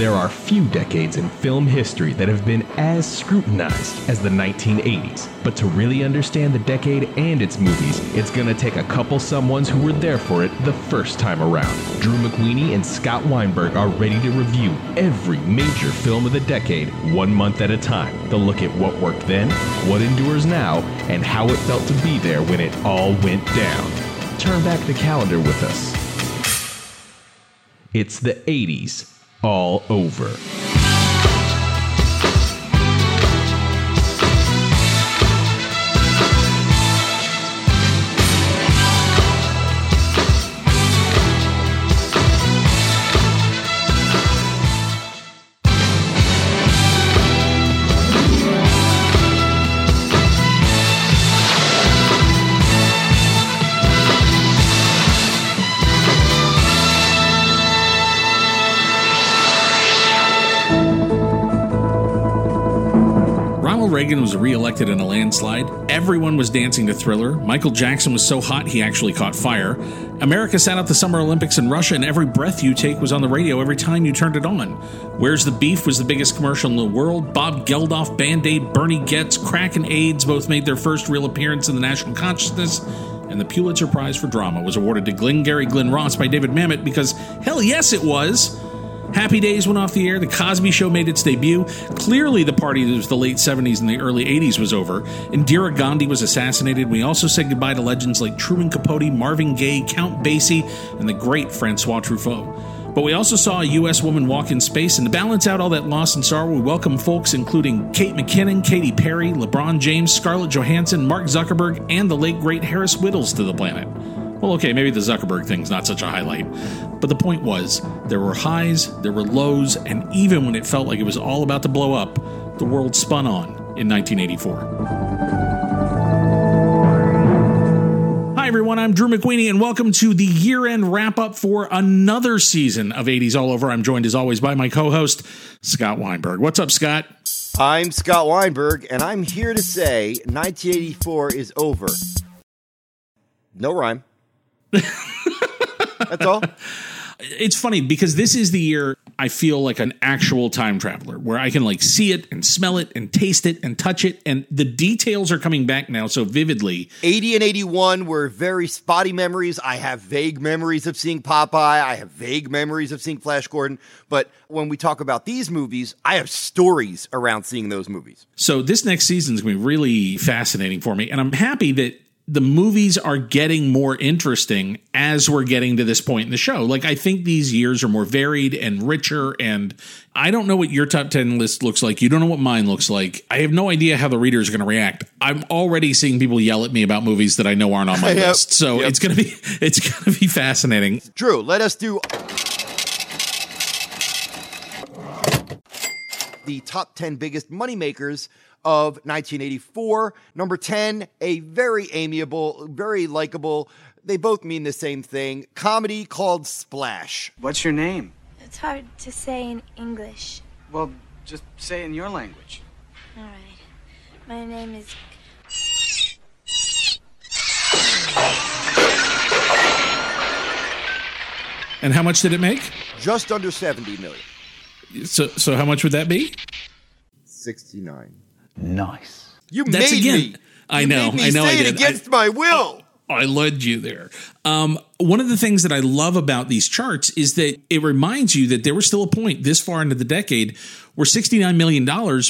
There are few decades in film history that have been as scrutinized as the 1980s. But to really understand the decade and its movies, it's gonna take a couple someones who were there for it the first time around. Drew McWeeny and Scott Weinberg are ready to review every major film of the decade, one month at a time. They'll look at what worked then, what endures now, and how it felt to be there when it all went down. Turn back the calendar with us. It's the 80s all over. Reagan was reelected in a landslide. Everyone was dancing to Thriller. Michael Jackson was so hot he actually caught fire. America sat out the Summer Olympics in Russia, and every breath you take was on the radio every time you turned it on. Where's the Beef was the biggest commercial in the world. Bob Geldof, Band Aid, Bernie Goetz, Crack, and AIDS both made their first real appearance in the national consciousness. And the Pulitzer Prize for Drama was awarded to Glengarry Glen Ross by David Mamet because, hell yes, it was. Happy Days went off the air. The Cosby Show made its debut. Clearly, the party of the late 70s and the early 80s was over. Indira Gandhi was assassinated. We also said goodbye to legends like Truman Capote, Marvin Gaye, Count Basie, and the great Francois Truffaut. But we also saw a U.S. woman walk in space, and to balance out all that loss and sorrow, we welcome folks including Kate McKinnon, Katy Perry, LeBron James, Scarlett Johansson, Mark Zuckerberg, and the late great Harris Wittels to the planet. Well, okay, maybe the Zuckerberg thing's not such a highlight. But the point was, there were highs, there were lows, and even when it felt like it was all about to blow up, the world spun on in 1984. Hi, everyone. I'm Drew McWeeny, and welcome to the year end wrap up for another season of 80s All Over. I'm joined, as always, by my co host, Scott Weinberg. What's up, Scott? I'm Scott Weinberg, and I'm here to say 1984 is over. No rhyme. That's all. It's funny because this is the year I feel like an actual time traveler where I can like see it and smell it and taste it and touch it. And the details are coming back now so vividly. 80 and 81 were very spotty memories. I have vague memories of seeing Popeye. I have vague memories of seeing Flash Gordon. But when we talk about these movies, I have stories around seeing those movies. So this next season is going to be really fascinating for me. And I'm happy that the movies are getting more interesting as we're getting to this point in the show. Like, I think these years are more varied and richer. And I don't know what your top 10 list looks like. You don't know what mine looks like. I have no idea how the readers are going to react. I'm already seeing people yell at me about movies that I know aren't on my Yep. list. So Yep. it's going to be, it's going to be fascinating. Drew, let us do the top 10 biggest moneymakers of 1984. Number 10, a very amiable, very likable, they both mean the same thing, comedy called Splash. What's your name? It's hard to say in English. Well, just say in your language. All right. My name is. And how much did it make? Just under 70 million. So, so how much would that be? 69. Nice. You That's made again- me. I You know, made me I know I say it did. against my will. I led you there. Um, one of the things that I love about these charts is that it reminds you that there was still a point this far into the decade where $69 million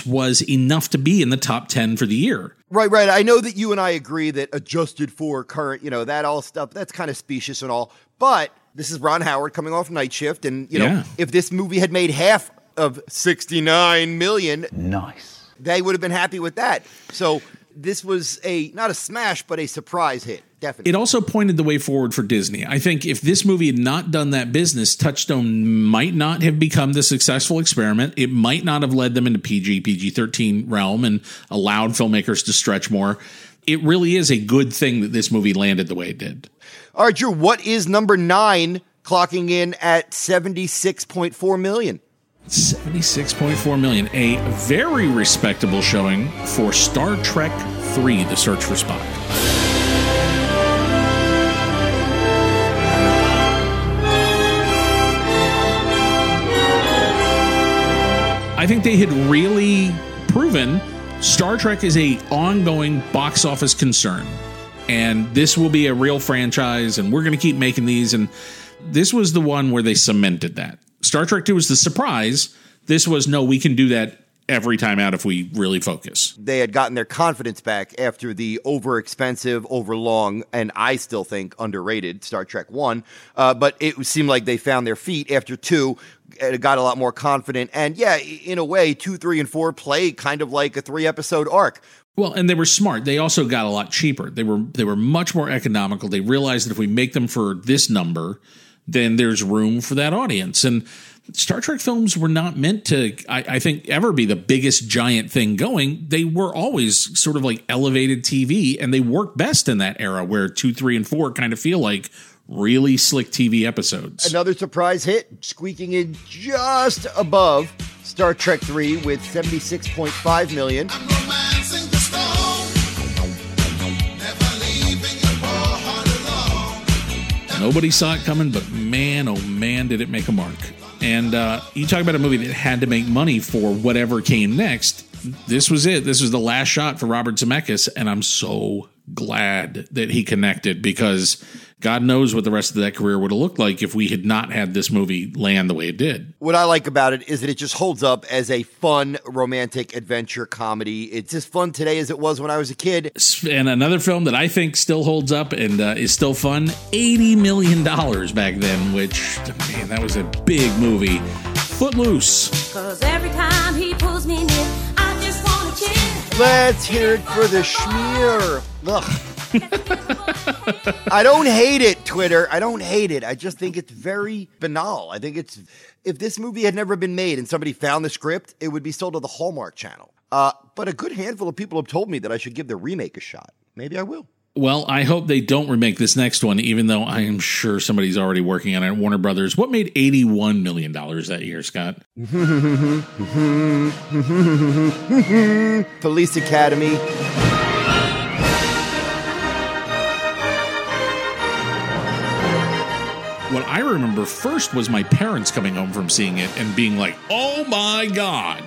was enough to be in the top 10 for the year. Right, right. I know that you and I agree that adjusted for current, you know, that all stuff, that's kind of specious and all. But this is Ron Howard coming off night shift. And, you know, Yeah. if this movie had made half of 69 million, Nice. they would have been happy with that. So this was a, not a smash, but a surprise hit. Definitely. It also pointed the way forward for Disney. I think if this movie had not done that business, Touchstone might not have become the successful experiment. It might not have led them into PG, PG 13 realm and allowed filmmakers to stretch more. It really is a good thing that this movie landed the way it did. All right, Drew, what is number nine clocking in at 76.4 million? 76.4 million, a very respectable showing for Star Trek 3 The Search for Spock. I think they had really proven Star Trek is a ongoing box office concern. And this will be a real franchise and we're going to keep making these and this was the one where they cemented that. Star Trek 2 was the surprise. This was no, we can do that every time out if we really focus. They had gotten their confidence back after the over expensive, over long, and I still think underrated Star Trek 1. Uh, but it seemed like they found their feet after 2. It got a lot more confident. And yeah, in a way, 2, 3, and 4 play kind of like a three episode arc. Well, and they were smart. They also got a lot cheaper. They were they were much more economical. They realized that if we make them for this number, then there's room for that audience. And Star Trek films were not meant to, I, I, think, ever be the biggest giant thing going. They were always sort of like elevated TV, and they work best in that era where two, three, and four kind of feel like really slick TV episodes. Another surprise hit, squeaking in just above Star Trek 3 with 76.5 million. Nobody saw it coming, but man, oh man, did it make a mark. And uh, you talk about a movie that had to make money for whatever came next. This was it. This was the last shot for Robert Zemeckis, and I'm so glad that he connected because God knows what the rest of that career would have looked like if we had not had this movie land the way it did. What I like about it is that it just holds up as a fun romantic adventure comedy. It's as fun today as it was when I was a kid. And another film that I think still holds up and uh, is still fun $80 million back then, which, man, that was a big movie. Footloose. Cause every time he pulls me near, I just want to chill. Let's hear it for the schmear. Ugh. I don't hate it, Twitter. I don't hate it. I just think it's very banal. I think it's if this movie had never been made and somebody found the script, it would be sold to the Hallmark Channel. Uh, but a good handful of people have told me that I should give the remake a shot. Maybe I will. Well, I hope they don't remake this next one, even though I am sure somebody's already working on it. Warner Brothers. What made $81 million that year, Scott? Police Academy. What I remember first was my parents coming home from seeing it and being like, oh my God.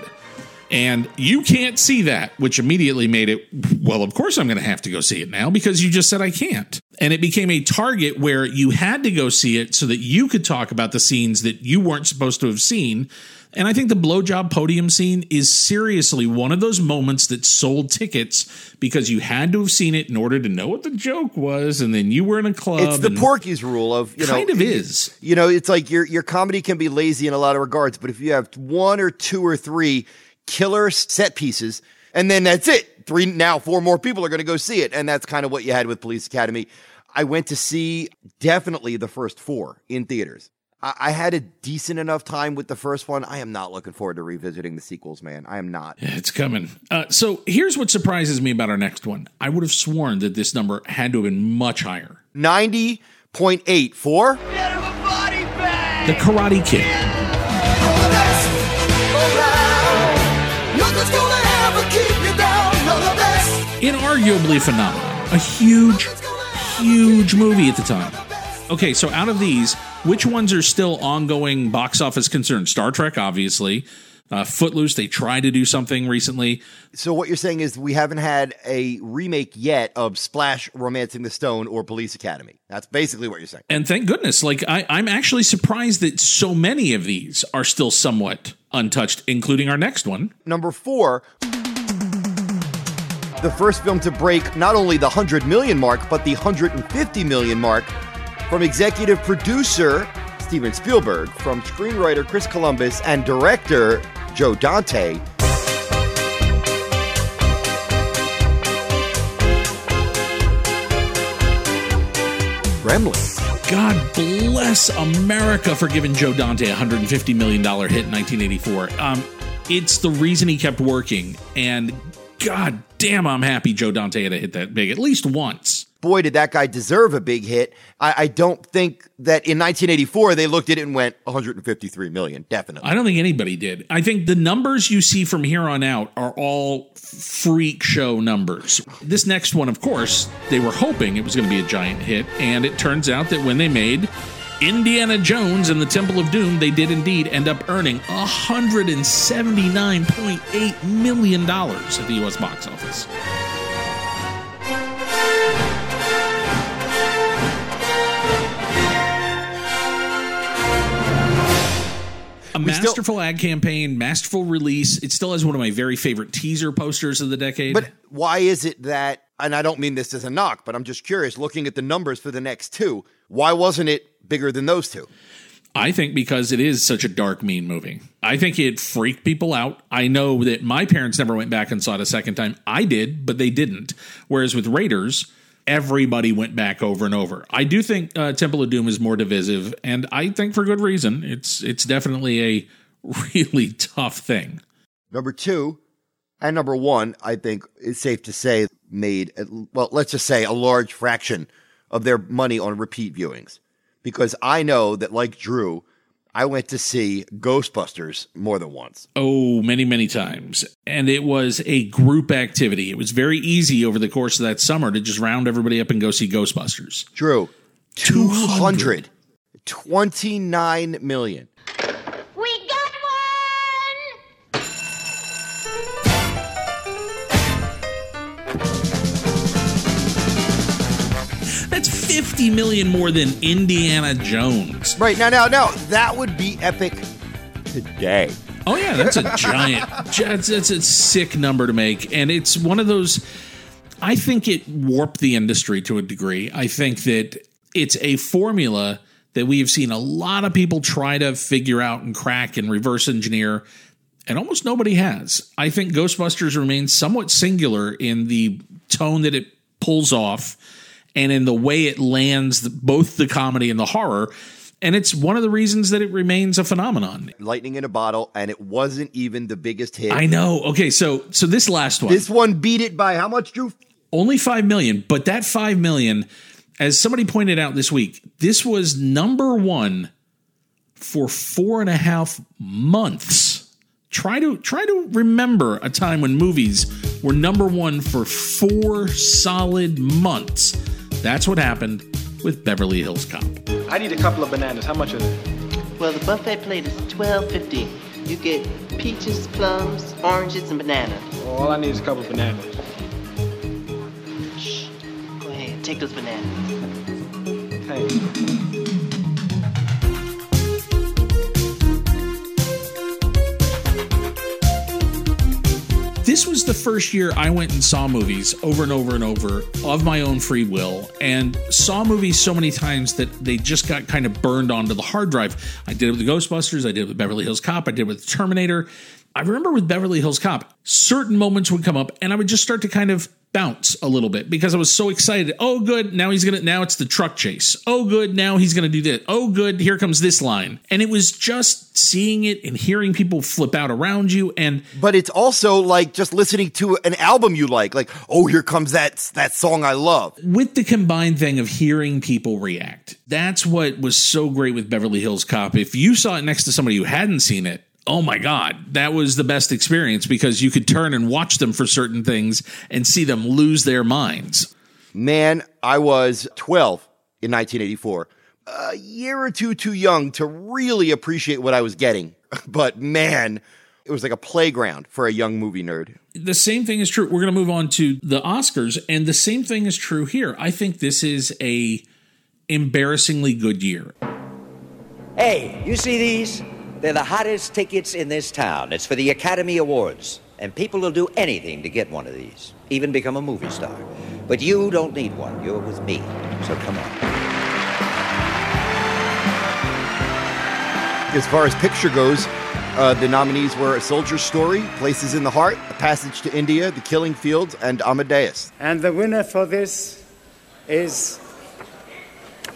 And you can't see that, which immediately made it, well, of course I'm going to have to go see it now because you just said I can't. And it became a target where you had to go see it so that you could talk about the scenes that you weren't supposed to have seen and I think the blowjob podium scene is seriously one of those moments that sold tickets because you had to have seen it in order to know what the joke was, and then you were in a club. It's the Porky's rule of you know, kind of is. You know, it's like your your comedy can be lazy in a lot of regards, but if you have one or two or three killer set pieces, and then that's it. Three now, four more people are going to go see it, and that's kind of what you had with Police Academy. I went to see definitely the first four in theaters. I, had a decent enough time with the first one. I am not looking forward to revisiting the sequels, man. I am not. It's coming. Uh, so here's what surprises me about our next one. I would have sworn that this number had to have been much higher. Ninety point eight four. The Karate Kid. Inarguably phenomenal. A huge, huge movie at the time. Okay, so out of these, which ones are still ongoing box office concerns? Star Trek, obviously. Uh, Footloose, they tried to do something recently. So what you're saying is we haven't had a remake yet of Splash, Romancing the Stone, or Police Academy. That's basically what you're saying. And thank goodness. Like I, I'm actually surprised that so many of these are still somewhat untouched, including our next one. Number four. The first film to break not only the 100 million mark, but the 150 million mark from executive producer Steven Spielberg, from screenwriter Chris Columbus, and director Joe Dante. Gremlins. God bless America for giving Joe Dante a $150 million hit in 1984. Um, it's the reason he kept working. And God damn, I'm happy Joe Dante had to hit that big at least once boy, did that guy deserve a big hit. I, I, don't think that in 1984 they looked at it and went 153 million. Definitely. I don't think anybody did. I think the numbers you see from here on out are all freak show numbers. This next one, of course, they were hoping it was going to be a giant hit, and it turns out that when they made Indiana Jones and the Temple of Doom, they did indeed end up earning $179.8 million at the US box office. A We still- masterful ad campaign, masterful release. It still has one of my very favorite teaser posters of the decade. But why is it that, and I don't mean this as a knock, but I'm just curious, looking at the numbers for the next two, why wasn't it bigger than those two? I think because it is such a dark, mean movie. I think it freaked people out. I know that my parents never went back and saw it a second time. I did, but they didn't. Whereas with Raiders, everybody went back over and over. I do think uh, Temple of Doom is more divisive, and I think for good reason. It's it's definitely a really tough thing. Number two and number one, I think it's safe to say, made, well, let's just say a large fraction of their money on repeat viewings. Because I know that, like Drew, I went to see Ghostbusters more than once. Oh, many, many times. And it was a group activity. It was very easy over the course of that summer to just round everybody up and go see Ghostbusters. Drew, 200. 229 million. 50 million more than Indiana Jones. Right, now, now, now, that would be epic today. Oh yeah, that's a giant. That's, that's a sick number to make, and it's one of those. I think it warped the industry to a degree. I think that it's a formula that we have seen a lot of people try to figure out and crack and reverse engineer, and almost nobody has. I think Ghostbusters remains somewhat singular in the tone that it pulls off and in the way it lands both the comedy and the horror. And it's one of the reasons that it remains a phenomenon. Lightning in a bottle, and it wasn't even the biggest hit. I know. Okay, so so this last one, This one beat it by how much, Drew? only five million, but that five million, as somebody pointed out this week, this was number one for four and a half months. Try to try to remember a time when movies were number one for four solid months. That's what happened with Beverly Hills Cop. I need a couple of bananas. How much are they? Well, the buffet plate is twelve fifty. You get peaches, plums, oranges, and banana. All I need is a couple of bananas. Shh. Go ahead, take those bananas. Hey. This was the first year I went and saw movies over and over and over of my own free will and saw movies so many times that they just got kind of burned onto the hard drive. I did it with the Ghostbusters, I did it with Beverly Hills Cop, I did it with Terminator. I remember with Beverly Hills Cop, certain moments would come up and I would just start to kind of bounce a little bit because I was so excited. Oh, good. Now he's going to, now it's the truck chase. Oh, good. Now he's going to do this. Oh, good. Here comes this line. And it was just seeing it and hearing people flip out around you. And But it's also like just listening to an album you like. Like, oh, here comes that that song I love. with the combined thing of hearing people react. That's what was so great with Beverly Hills Cop. If you saw it next to somebody who hadn't seen it, oh my God, that was the best experience because you could turn and watch them for certain things and see them lose their minds. Man, I was 12 in 1984. A year or two too young to really appreciate what I was getting. But man, it was like a playground for a young movie nerd. The same thing is true. We're going to move on to the Oscars, and the same thing is true here. I think this is a embarrassingly good year. Hey, you see these? They're the hottest tickets in this town. It's for the Academy Awards. And people will do anything to get one of these, even become a movie star. But you don't need one. You're with me. So come on. As far as picture goes, uh, the nominees were A Soldier's Story, Places in the Heart, A Passage to India, The Killing Fields, and Amadeus. And the winner for this is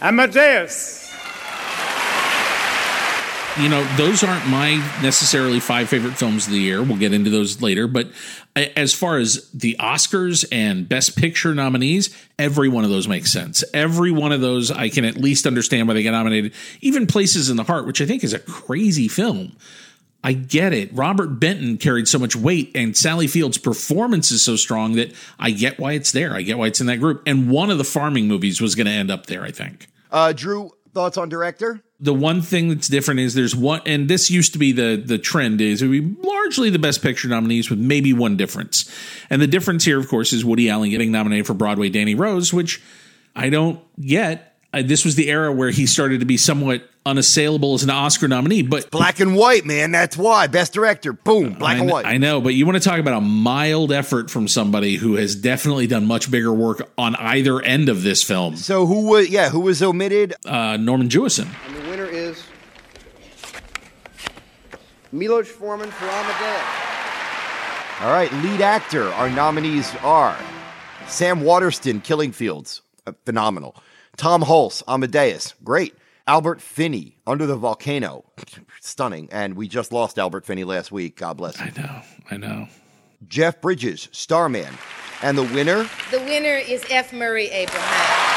Amadeus. You know, those aren't my necessarily five favorite films of the year. We'll get into those later. But as far as the Oscars and Best Picture nominees, every one of those makes sense. Every one of those, I can at least understand why they get nominated. Even Places in the Heart, which I think is a crazy film. I get it. Robert Benton carried so much weight, and Sally Field's performance is so strong that I get why it's there. I get why it's in that group. And one of the farming movies was going to end up there, I think. Uh, Drew, Thoughts on director? The one thing that's different is there's one, and this used to be the the trend is it would be largely the best picture nominees with maybe one difference, and the difference here, of course, is Woody Allen getting nominated for Broadway Danny Rose, which I don't get. Uh, this was the era where he started to be somewhat unassailable as an Oscar nominee, but Black and white, man. That's why. Best director. Boom. Black I, and white. I know, but you want to talk about a mild effort from somebody who has definitely done much bigger work on either end of this film. So who was? Yeah, who was omitted? Uh, Norman Jewison. And the winner is Milos Forman for Amadeus. All right, lead actor. Our nominees are Sam Waterston, Killing Fields, uh, phenomenal. Tom Hulce, Amadeus, great. Albert Finney, Under the Volcano, stunning. And we just lost Albert Finney last week. God bless him. I know, I know. Jeff Bridges, Starman, and the winner. The winner is F. Murray Abraham.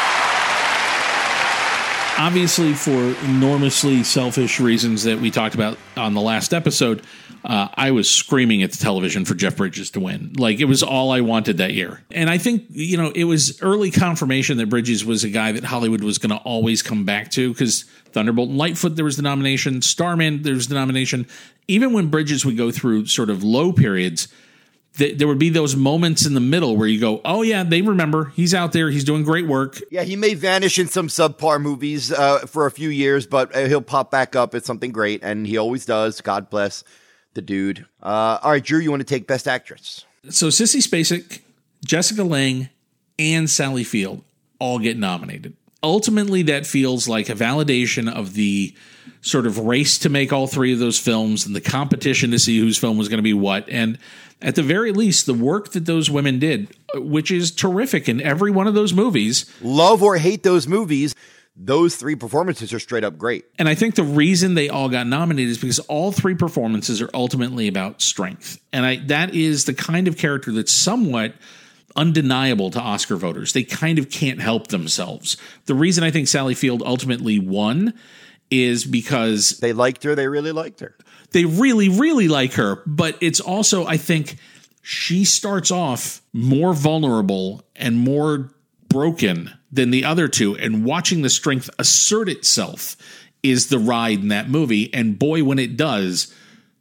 Obviously, for enormously selfish reasons that we talked about on the last episode, uh, I was screaming at the television for Jeff Bridges to win. Like it was all I wanted that year. And I think, you know, it was early confirmation that Bridges was a guy that Hollywood was going to always come back to because Thunderbolt and Lightfoot, there was the nomination. Starman, there was the nomination. Even when Bridges would go through sort of low periods, th- there would be those moments in the middle where you go, oh, yeah, they remember. He's out there. He's doing great work. Yeah, he may vanish in some subpar movies uh, for a few years, but uh, he'll pop back up at something great, and he always does. God bless the dude. Uh, all right, Drew, you want to take Best Actress? So Sissy Spacek, Jessica Lange, and Sally Field all get nominated. Ultimately, that feels like a validation of the sort of race to make all three of those films and the competition to see whose film was going to be what. And at the very least, the work that those women did, which is terrific in every one of those movies. Love or hate those movies, those three performances are straight up great. And I think the reason they all got nominated is because all three performances are ultimately about strength. And I that is the kind of character that's somewhat undeniable to Oscar voters. They kind of can't help themselves. The reason I think Sally Field ultimately won is because they liked her, they really liked her. They really really like her, but it's also I think she starts off more vulnerable and more broken than the other two and watching the strength assert itself is the ride in that movie and boy when it does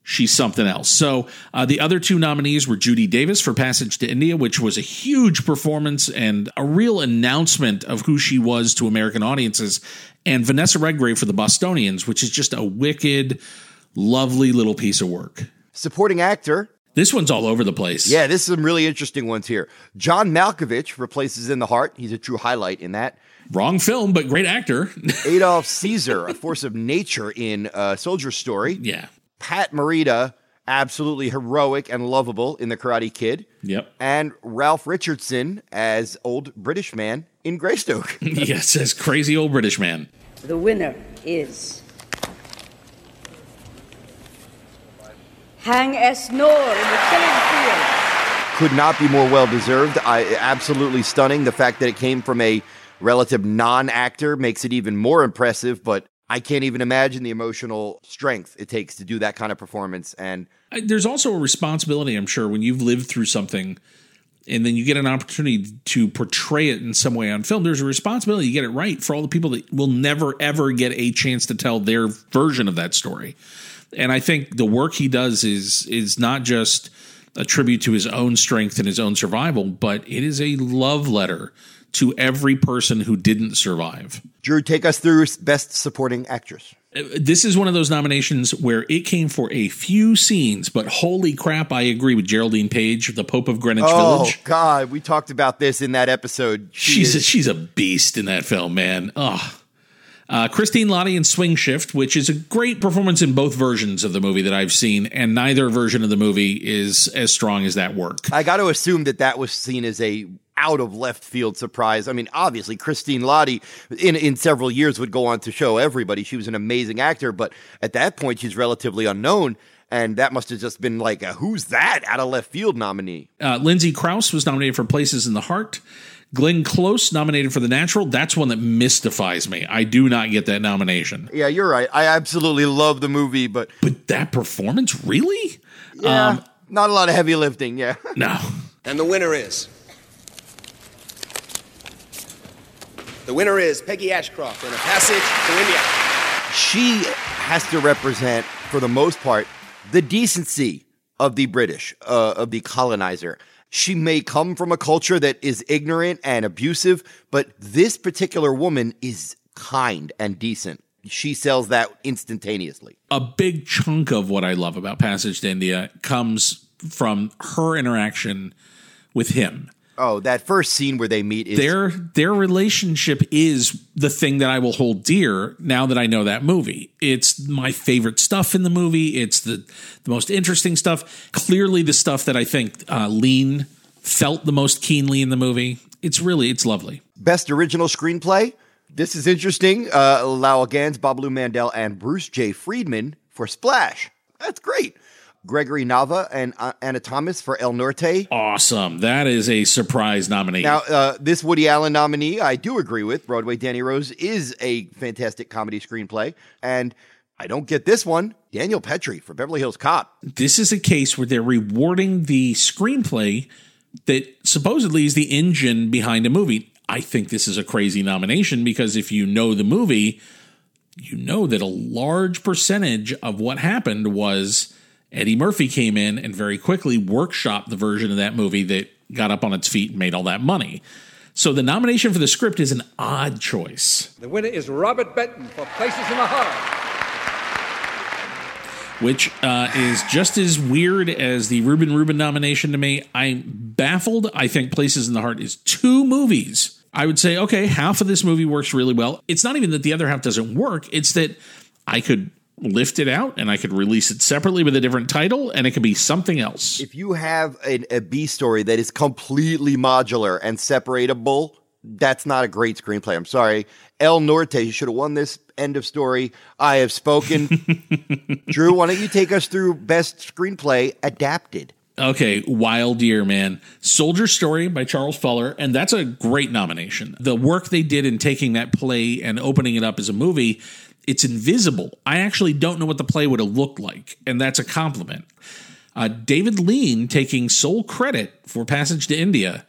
she's something else so uh, the other two nominees were judy davis for passage to india which was a huge performance and a real announcement of who she was to american audiences and vanessa redgrave for the bostonians which is just a wicked lovely little piece of work Supporting actor. This one's all over the place Yeah, this is some really interesting ones here. John Malkovich Places in the Heart. He's a true highlight in that. wrong film but great actor Adolph Caesar, a force of nature in uh, Soldier Story. yeah Pat Morita, absolutely heroic and lovable in The Karate Kid. Yep. And Ralph Richardson as old British man in Greystoke. yes, as crazy old British man. The winner is Haing S. Ngor in the killing field. Could not be more well deserved. I absolutely stunning. The fact that it came from a relative non-actor makes it even more impressive, but I can't even imagine the emotional strength it takes to do that kind of performance and I- There's also a responsibility, I'm sure, when you've lived through something and then you get an opportunity to portray it in some way on film. There's a responsibility to get it right for all the people that will never, ever get a chance to tell their version of that story. And I think the work he does is is not just a tribute to his own strength and his own survival, but it is a love letter to every person who didn't survive. Drew, take us through best supporting actress. Uh, this is one of those nominations where it came for a few scenes, but holy crap, I agree with Geraldine Page, the Pope of Greenwich Oh Village. Oh God, we talked about this in that episode. She She's a, she's a beast in that film, man. Oh. Uh, Christine Lahti in Swing Shift, which is a great performance in both versions of the movie that I've seen, and neither version of the movie is as strong as that work. I got to assume that that was seen as a out of left field surprise. I mean, obviously, Christine Lahti in in several years would go on to show everybody she was an amazing actor, but at that point, she's relatively unknown. And that must have just been like a who's that out of left field nominee. Uh, Lindsay Crouse was nominated for Places in the Heart. Glenn Close nominated for The Natural. That's one that mystifies me. I do not get that nomination. Yeah, you're right. I absolutely love the movie, but But that performance, really? yeah, Um, not a lot of heavy lifting. Yeah. no. And the winner is The winner is Peggy Ashcroft in A Passage to India. She has to represent, for the most part, the decency of the British, uh, of the colonizer. She may come from a culture that is ignorant and abusive, but this particular woman is kind and decent. She sells that instantaneously. A big chunk of what I love about Passage to India comes from her interaction with him. Oh, that first scene where they meet is their their relationship is the thing that I will hold dear now that I know that movie. It's my favorite stuff in the movie. It's the the most interesting stuff. Clearly, the stuff that I think uh, Lean felt the most keenly in the movie. It's really it's lovely. Best original screenplay. This is interesting. Uh, Lowell Ganz, Babaloo Mandel, and Bruce J. Friedman for Splash. That's great. Gregory Nava and uh, Anna Thomas for El Norte. Awesome. That is a surprise nominee. Now, uh, this Woody Allen nominee, I do agree with. Broadway Danny Rose is a fantastic comedy screenplay. And I don't get this one. Daniel Petrie for Beverly Hills Cop. This is a case where they're rewarding the screenplay that supposedly is the engine behind a movie. I think this is a crazy nomination because if you know the movie, you know that a large percentage of what happened was Eddie Murphy came in and very quickly workshopped the version of that movie that got up on its feet and made all that money. So the nomination for the script is an odd choice. The winner is Robert Benton for Places in the Heart which uh, is just as weird as the Ruben Rubin nomination to me. I'm baffled. I think Places in the Heart is two movies. I would say, okay, half of this movie works really well. It's not even that the other half doesn't work, it's that I could lift it out and I could release it separately with a different title and it could be something else. If you have a, a B story that is completely modular and separatable, that's not a great screenplay. I'm sorry. El Norte, you should have won this end of story. I have spoken. Drew, why don't you take us through best screenplay adapted? Okay, Wild Year, man. Soldier Story by Charles Fuller, and that's a great nomination. The work they did in taking that play and opening it up as a movie, it's invisible. I actually don't know what the play would have looked like, and that's a compliment. Uh, David Lean taking sole credit for Passage to India.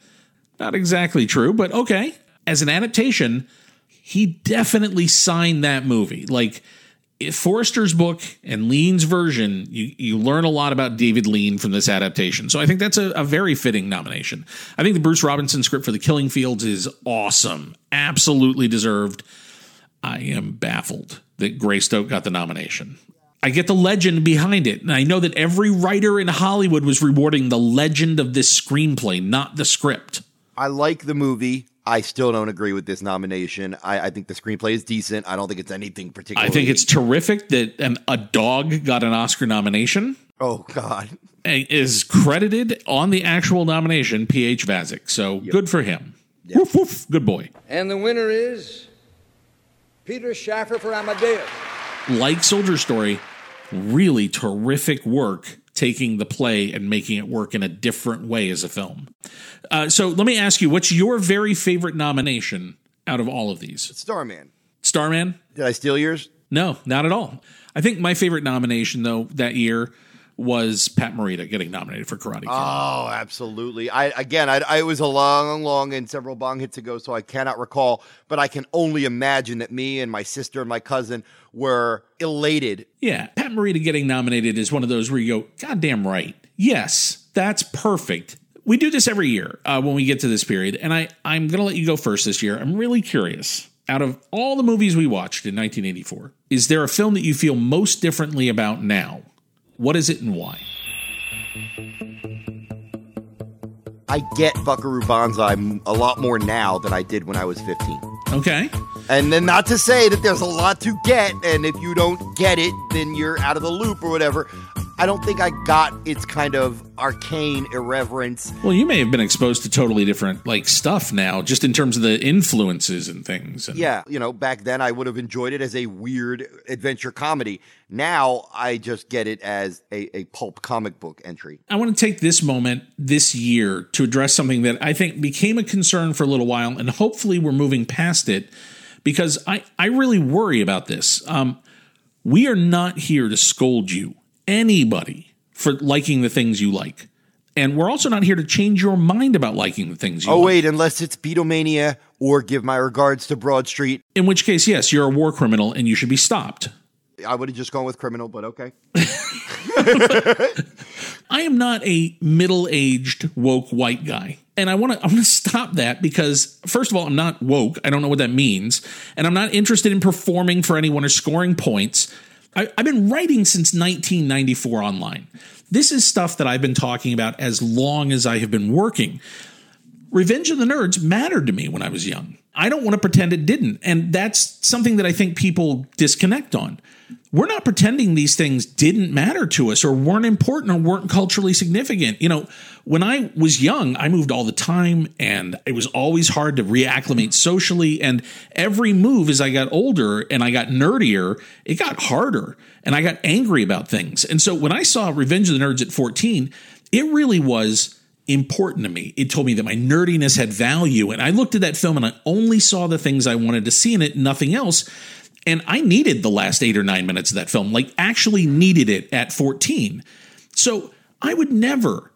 Not exactly true, but okay. As an adaptation, he definitely signed that movie. Like if Forster's book and Lean's version, you, you learn a lot about David Lean from this adaptation. So I think that's a, a very fitting nomination. I think the Bruce Robinson script for The Killing Fields is awesome, absolutely deserved. I am baffled that Greystoke got the nomination. I get the legend behind it. And I know that every writer in Hollywood was rewarding the legend of this screenplay, not the script. I like the movie. I still don't agree with this nomination. I, I, think the screenplay is decent. I don't think it's anything particular. I think it's terrific that an, a dog got an Oscar nomination. Oh God, is credited on the actual nomination. P.H. Vazak. So yep. good for him. Yep. Woof woof. Good boy. And the winner is Peter Shaffer for Amadeus. Like Soldier Story, really terrific work taking the play and making it work in a different way as a film. Uh, so let me ask you, what's your very favorite nomination out of all of these? Starman. Starman? Did I steal yours? No, not at all. I think my favorite nomination though that year was Pat Morita getting nominated for Karate Kid. Oh, absolutely. I again, I, I was a long, long and several bong hits ago, so I cannot recall. But I can only imagine that me and my sister and my cousin were elated. Yeah, Pat Morita getting nominated is one of those where you go, "Goddamn right, yes, that's perfect." We do this every year uh, when we get to this period, and I I'm gonna let you go first this year. I'm really curious. Out of all the movies we watched in 1984, is there a film that you feel most differently about now? What is it and why? I get Buckaroo Banzai a lot more now than I did when I was 15. Okay. And then not to say that there's a lot to get, and if you don't get it, then you're out of the loop or whatever. I don't think I got its kind of arcane irreverence. Well, you may have been exposed to totally different like stuff now, just in terms of the influences and things. And yeah, you know, back then I would have enjoyed it as a weird adventure comedy. Now I just get it as a, a pulp comic book entry. I want to take this moment this year to address something that I think became a concern for a little while, and hopefully we're moving past it because I, I really worry about this. Um, we are not here to scold you anybody for liking the things you like. And we're also not here to change your mind about liking the things you oh, like. wait, unless it's Beatlemania or give my regards to Broad Street. In which case, yes, you're a war criminal and you should be stopped. I would have just gone with criminal, but okay. I am not a middle-aged woke white guy. And I want to I want to stop that because first of all, I'm not woke. I don't know what that means, and I'm not interested in performing for anyone or scoring points. I, I've been writing since 1994 online. This is stuff that I've been talking about as long as I have been working. Revenge of the Nerds mattered to me when I was young. I don't want to pretend it didn't. And that's something that I think people disconnect on. We're not pretending these things didn't matter to us or weren't important or weren't culturally significant. You know, when I was young, I moved all the time and it was always hard to reacclimate socially. And every move as I got older and I got nerdier, it got harder and I got angry about things. And so when I saw Revenge of the Nerds at 14, it really was important to me. It told me that my nerdiness had value. And I looked at that film and I only saw the things I wanted to see in it, nothing else. And I needed the last eight or nine minutes of that film, like actually needed it at 14. So I would never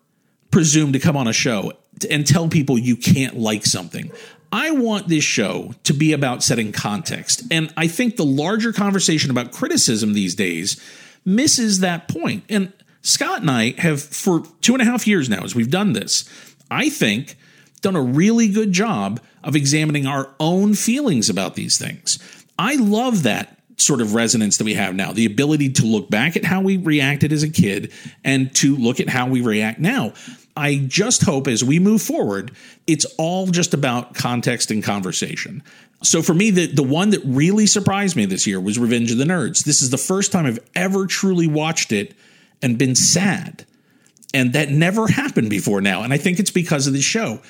presume to come on a show and tell people you can't like something. I want this show to be about setting context. And I think the larger conversation about criticism these days misses that point. And Scott and I have, for two and a half years now, as we've done this, I think done a really good job of examining our own feelings about these things. I love that sort of resonance that we have now the ability to look back at how we reacted as a kid and to look at how we react now. I just hope as we move forward, it's all just about context and conversation. So for me, the, the one that really surprised me this year was Revenge of the Nerds. This is the first time I've ever truly watched it and been sad. And that never happened before now. And I think it's because of the show.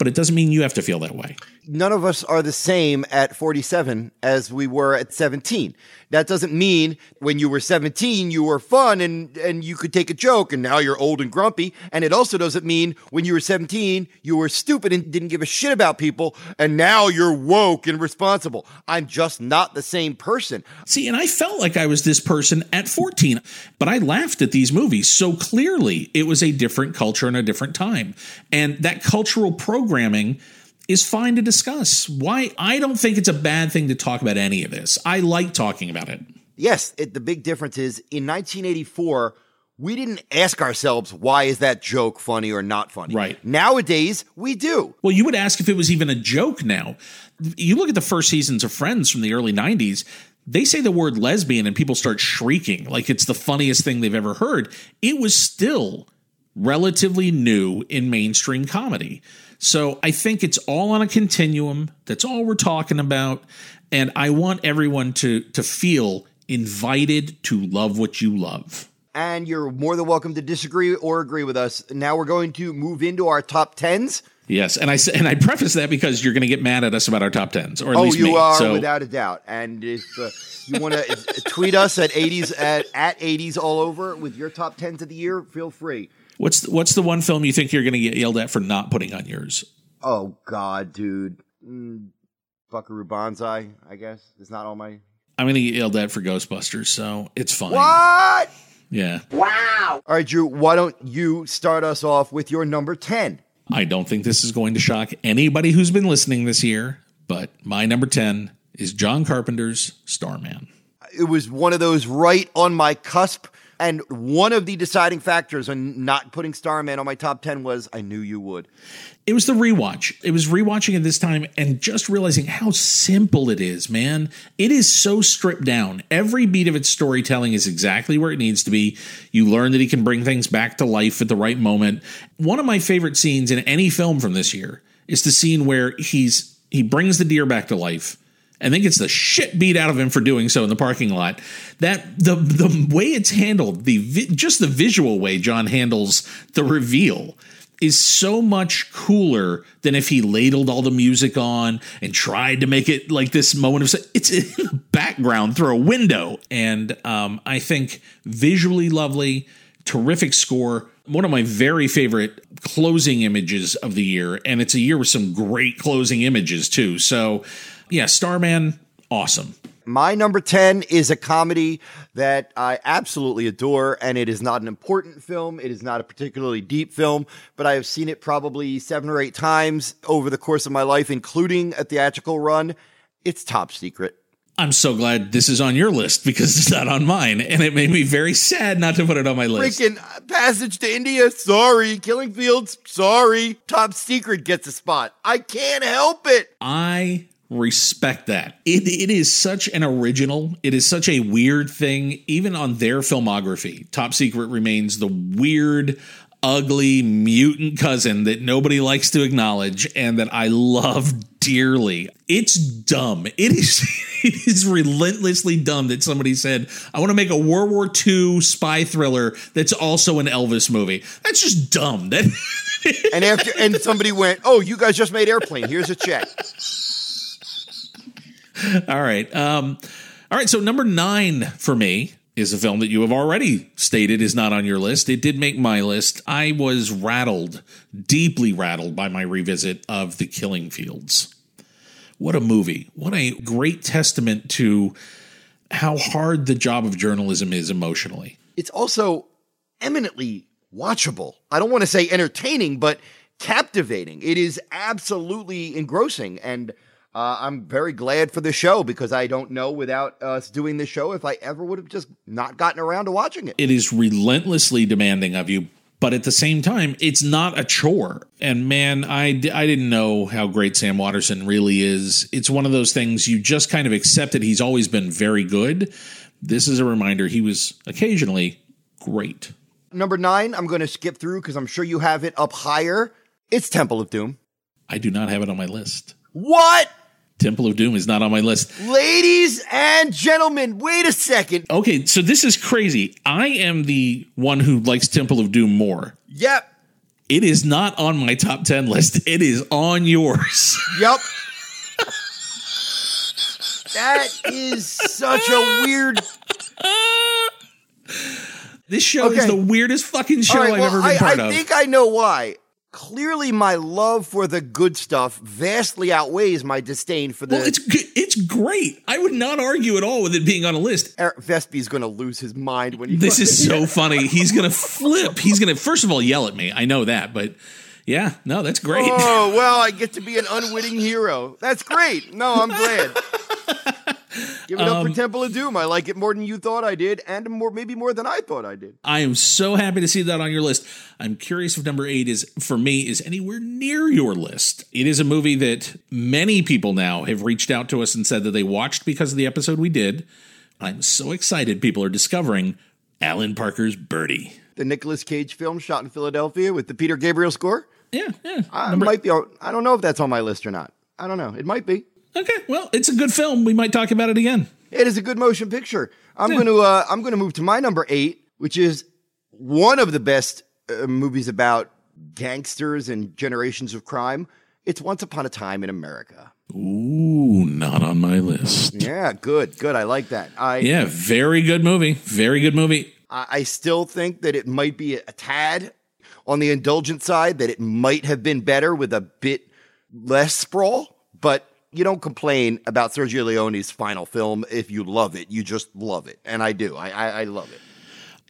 But it doesn't mean you have to feel that way. None of us are the same at 47 as we were at 17. That doesn't mean when you were 17 you were fun and and you could take a joke and now you're old and grumpy and it also doesn't mean when you were 17 you were stupid and didn't give a shit about people and now you're woke and responsible. I'm just not the same person. See, and I felt like I was this person at 14, but I laughed at these movies so clearly it was a different culture and a different time. And that cultural programming is fine to discuss. Why I don't think it's a bad thing to talk about any of this. I like talking about it. Yes, it, the big difference is in 1984 we didn't ask ourselves why is that joke funny or not funny. Right. Nowadays, we do. Well, you would ask if it was even a joke now. You look at the first seasons of Friends from the early 90s, they say the word lesbian and people start shrieking like it's the funniest thing they've ever heard. It was still relatively new in mainstream comedy. So I think it's all on a continuum. That's all we're talking about. And I want everyone to to feel invited to love what you love. And you're more than welcome to disagree or agree with us. Now we're going to move into our top tens. Yes, and I and I preface that because you're going to get mad at us about our top tens, or at oh, least you me. are so, without a doubt. And if uh, you want to tweet us at 80s at at 80s all over with your top tens of the year, feel free. What's the, what's the one film you think you're going to get yelled at for not putting on yours? Oh God, dude, mm, Buckaroo Banzai. I guess it's not on my. I'm going to get yelled at for Ghostbusters, so it's fine. What? Yeah. Wow. All right, Drew. Why don't you start us off with your number ten? I don't think this is going to shock anybody who's been listening this year, but my number 10 is John Carpenter's Starman. It was one of those right on my cusp. And one of the deciding factors on not putting Starman on my top 10 was I knew you would. It was the rewatch. It was rewatching it this time and just realizing how simple it is, man. It is so stripped down. Every beat of its storytelling is exactly where it needs to be. You learn that he can bring things back to life at the right moment. One of my favorite scenes in any film from this year is the scene where he's he brings the deer back to life and then gets the shit beat out of him for doing so in the parking lot. That the the way it's handled, the just the visual way John handles the reveal is so much cooler than if he ladled all the music on and tried to make it like this moment of it's in the background through a window. And um, i think visually lovely terrific score one of my very favorite closing images of the year. And it's a year with some great closing images too. So yeah starman awesome My number 10 is a comedy that I absolutely adore, and it is not an important film. It is not a particularly deep film, but I have seen it probably seven or eight times over the course of my life, including a theatrical run. It's Top Secret. I'm so glad this is on your list because it's not on mine, and it made me very sad not to put it on my list. Freaking Passage to India, sorry. Killing Fields, sorry. Top Secret gets a spot. I can't help it. I respect that. It, it is such an original. It is such a weird thing, even on their filmography. Top Secret remains the weird, ugly mutant cousin that nobody likes to acknowledge and that I love dearly. It's dumb. It is it is relentlessly dumb that somebody said, I want to make a World War II spy thriller that's also an Elvis movie. That's just dumb. That and after and somebody went, "Oh, you guys just made Airplane. Here's a check." all right. Um all right, so number 9 for me is a film that you have already stated is not on your list. It did make my list. I was rattled, deeply rattled by my revisit of The Killing Fields. What a movie. What a great testament to how hard the job of journalism is emotionally. It's also eminently watchable. I don't want to say entertaining, but captivating. It is absolutely engrossing and uh, I'm very glad for the show because I don't know without us doing this show if I ever would have just not gotten around to watching it. It is relentlessly demanding of you, but at the same time, it's not a chore. And man, I, I didn't know how great Sam Waterston really is. It's one of those things you just kind of accept that he's always been very good. This is a reminder he was occasionally great. Number nine, I'm going to skip through because I'm sure you have it up higher. It's Temple of Doom. I do not have it on my list. What? Temple of Doom is not on my list. Ladies and gentlemen, wait a second. Okay, so this is crazy. I am the one who likes Temple of Doom more. Yep. It is not on my top 10 list. It is on yours. Yep. that is such a weird. This show okay. is the weirdest fucking show right, I've well, ever been I, part I of. I think I know why clearly my love for the good stuff vastly outweighs my disdain for the. Well, it's it's great. I would not argue at all with it being on a list. Eric Vesby's going to lose his mind when he. This is so funny. He's going to flip. He's going to first of all yell at me. I know that, but yeah, no, that's great. Oh well, I get to be an unwitting hero. That's great. No, I'm glad. Give it up for um, Temple of Doom. I like it more than you thought I did, and more maybe more than I thought I did. I am so happy to see that on your list. I'm curious if number eight is for me is anywhere near your list. It is a movie that many people now have reached out to us and said that they watched because of the episode we did. I'm so excited people are discovering Alan Parker's Birdy. The Nicolas Cage film shot in Philadelphia with the Peter Gabriel score? Yeah, yeah. I might be I don't know if that's on my list or not. I don't know. It might be. Okay, well, it's a good film. We might talk about it again. It is a good motion picture. I'm yeah. going to uh, I'm going to move to my number eight, which is one of the best uh, movies about gangsters and generations of crime. It's Once Upon a Time in America. Ooh, not on my list. Yeah, good, good. I like that. I yeah, very good movie. Very good movie. I, I still think that it might be a, a tad on the indulgent side. That it might have been better with a bit less sprawl, but you don't complain about Sergio Leone's final film if you love it. You just love it, and I do. I, I, I love it.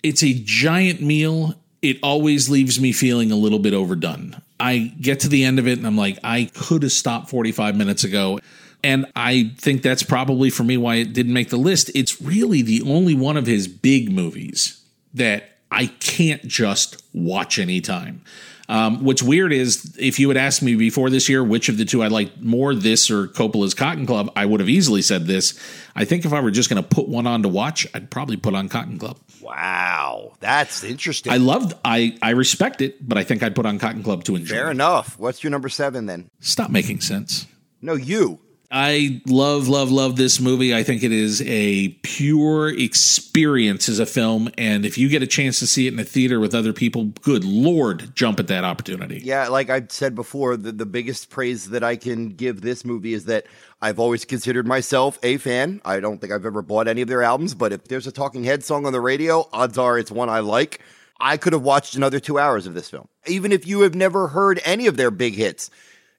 It's a giant meal. It always leaves me feeling a little bit overdone. I get to the end of it and I'm like, I could have stopped 45 minutes ago. And I think that's probably for me why it didn't make the list. It's really the only one of his big movies that I can't just watch anytime. Um, what's weird is if you had asked me before this year which of the two I liked more, this or Coppola's Cotton Club, I would have easily said this. I think if I were just going to put one on to watch, I'd probably put on Cotton Club. Wow, that's interesting. I loved, I I respect it, but I think I'd put on Cotton Club to enjoy. Fair enough. What's your number seven then? Stop making sense. No, you. I love, love, love this movie. I think it is a pure experience as a film. And if you get a chance to see it in a theater with other people, good Lord, jump at that opportunity. Yeah, like I said before, the, the biggest praise that I can give this movie is that I've always considered myself a fan. I don't think I've ever bought any of their albums, but if there's a Talking Head song on the radio, odds are it's one I like. I could have watched another two hours of this film. Even if you have never heard any of their big hits,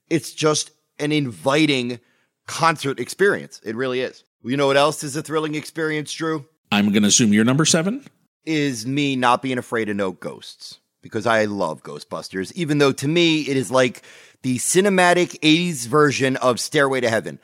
it's just an inviting concert experience. It really is. You know what else is a thrilling experience, Drew? I'm going to assume you're number seven. Is me not being afraid of no ghosts because I love Ghostbusters, even though to me it is like the cinematic 80s version of Stairway to Heaven.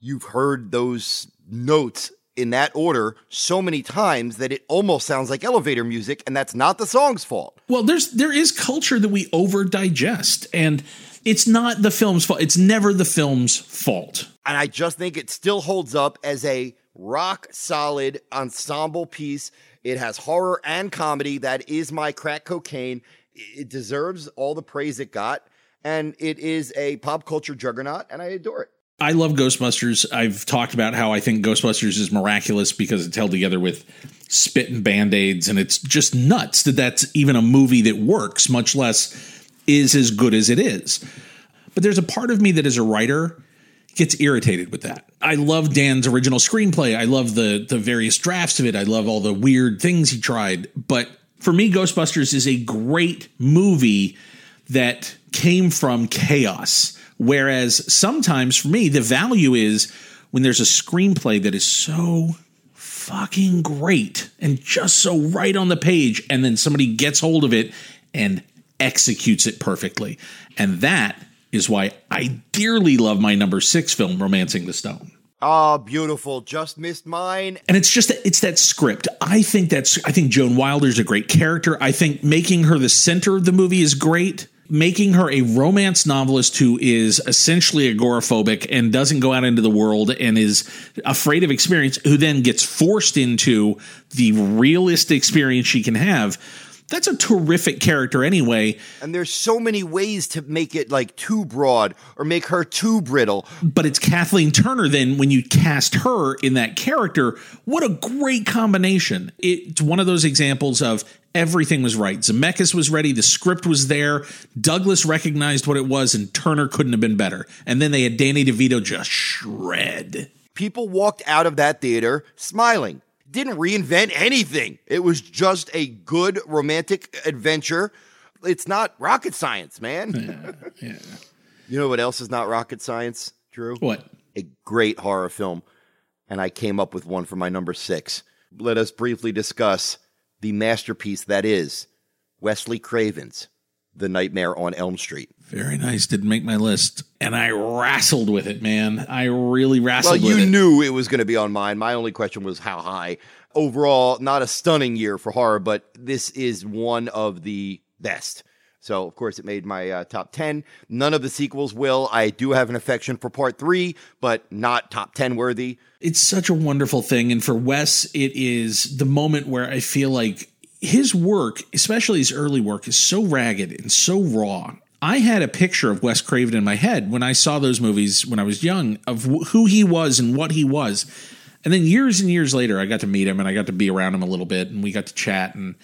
You've heard those notes in that order so many times that it almost sounds like elevator music, and that's not the song's fault. Well, there's there is culture that we over digest, and it's not the film's fault. It's never the film's fault. And I just think it still holds up as a rock solid ensemble piece. It has horror and comedy. That is my crack cocaine. It deserves all the praise it got. And it is a pop culture juggernaut, and I adore it. I love Ghostbusters. I've talked about how I think Ghostbusters is miraculous because it's held together with spit and band aids, and it's just nuts that that's even a movie that works, much less is as good as it is. But there's a part of me that, as a writer, gets irritated with that. I love Dan's original screenplay. I love the the various drafts of it. I love all the weird things he tried. But for me, Ghostbusters is a great movie that came from chaos. Whereas sometimes for me, the value is when there's a screenplay that is so fucking great and just so right on the page, and then somebody gets hold of it and executes it perfectly. And that is why I dearly love my number six film, Romancing the Stone. Oh, beautiful. Just missed mine. And it's just that it's that script. I think that's I think Joan Wilder's a great character. I think making her the center of the movie is great. Making her a romance novelist who is essentially agoraphobic and doesn't go out into the world and is afraid of experience, who then gets forced into the realist experience she can have that's a terrific character anyway. And there's so many ways to make it like too broad or make her too brittle. But it's Kathleen Turner then when you cast her in that character, what a great combination. It's one of those examples of everything was right. Zemeckis was ready, the script was there, Douglas recognized what it was and Turner couldn't have been better. And then they had Danny DeVito just shred. People walked out of that theater smiling didn't reinvent anything. It was just a good romantic adventure. It's not rocket science, man. Yeah, yeah. you know what else is not rocket science, Drew? What? A great horror film. And I came up with one for my number six. Let us briefly discuss the masterpiece that is Wesley Craven's The Nightmare on Elm Street. Very nice. Didn't make my list. And I wrestled with it, man. I really wrestled well, you it. knew it was going to be on mine. My only question was how high. Overall, not a stunning year for horror, but this is one of the best. So, of course, it made my uh, top 10. None of the sequels will. I do have an affection for part three, but not top 10 worthy. It's such a wonderful thing. And for Wes, it is the moment where I feel like his work, especially his early work, is so ragged and so raw I had a picture of Wes Craven in my head when I saw those movies when I was young of wh- who he was and what he was. And then years and years later, I got to meet him and I got to be around him a little bit and we got to chat and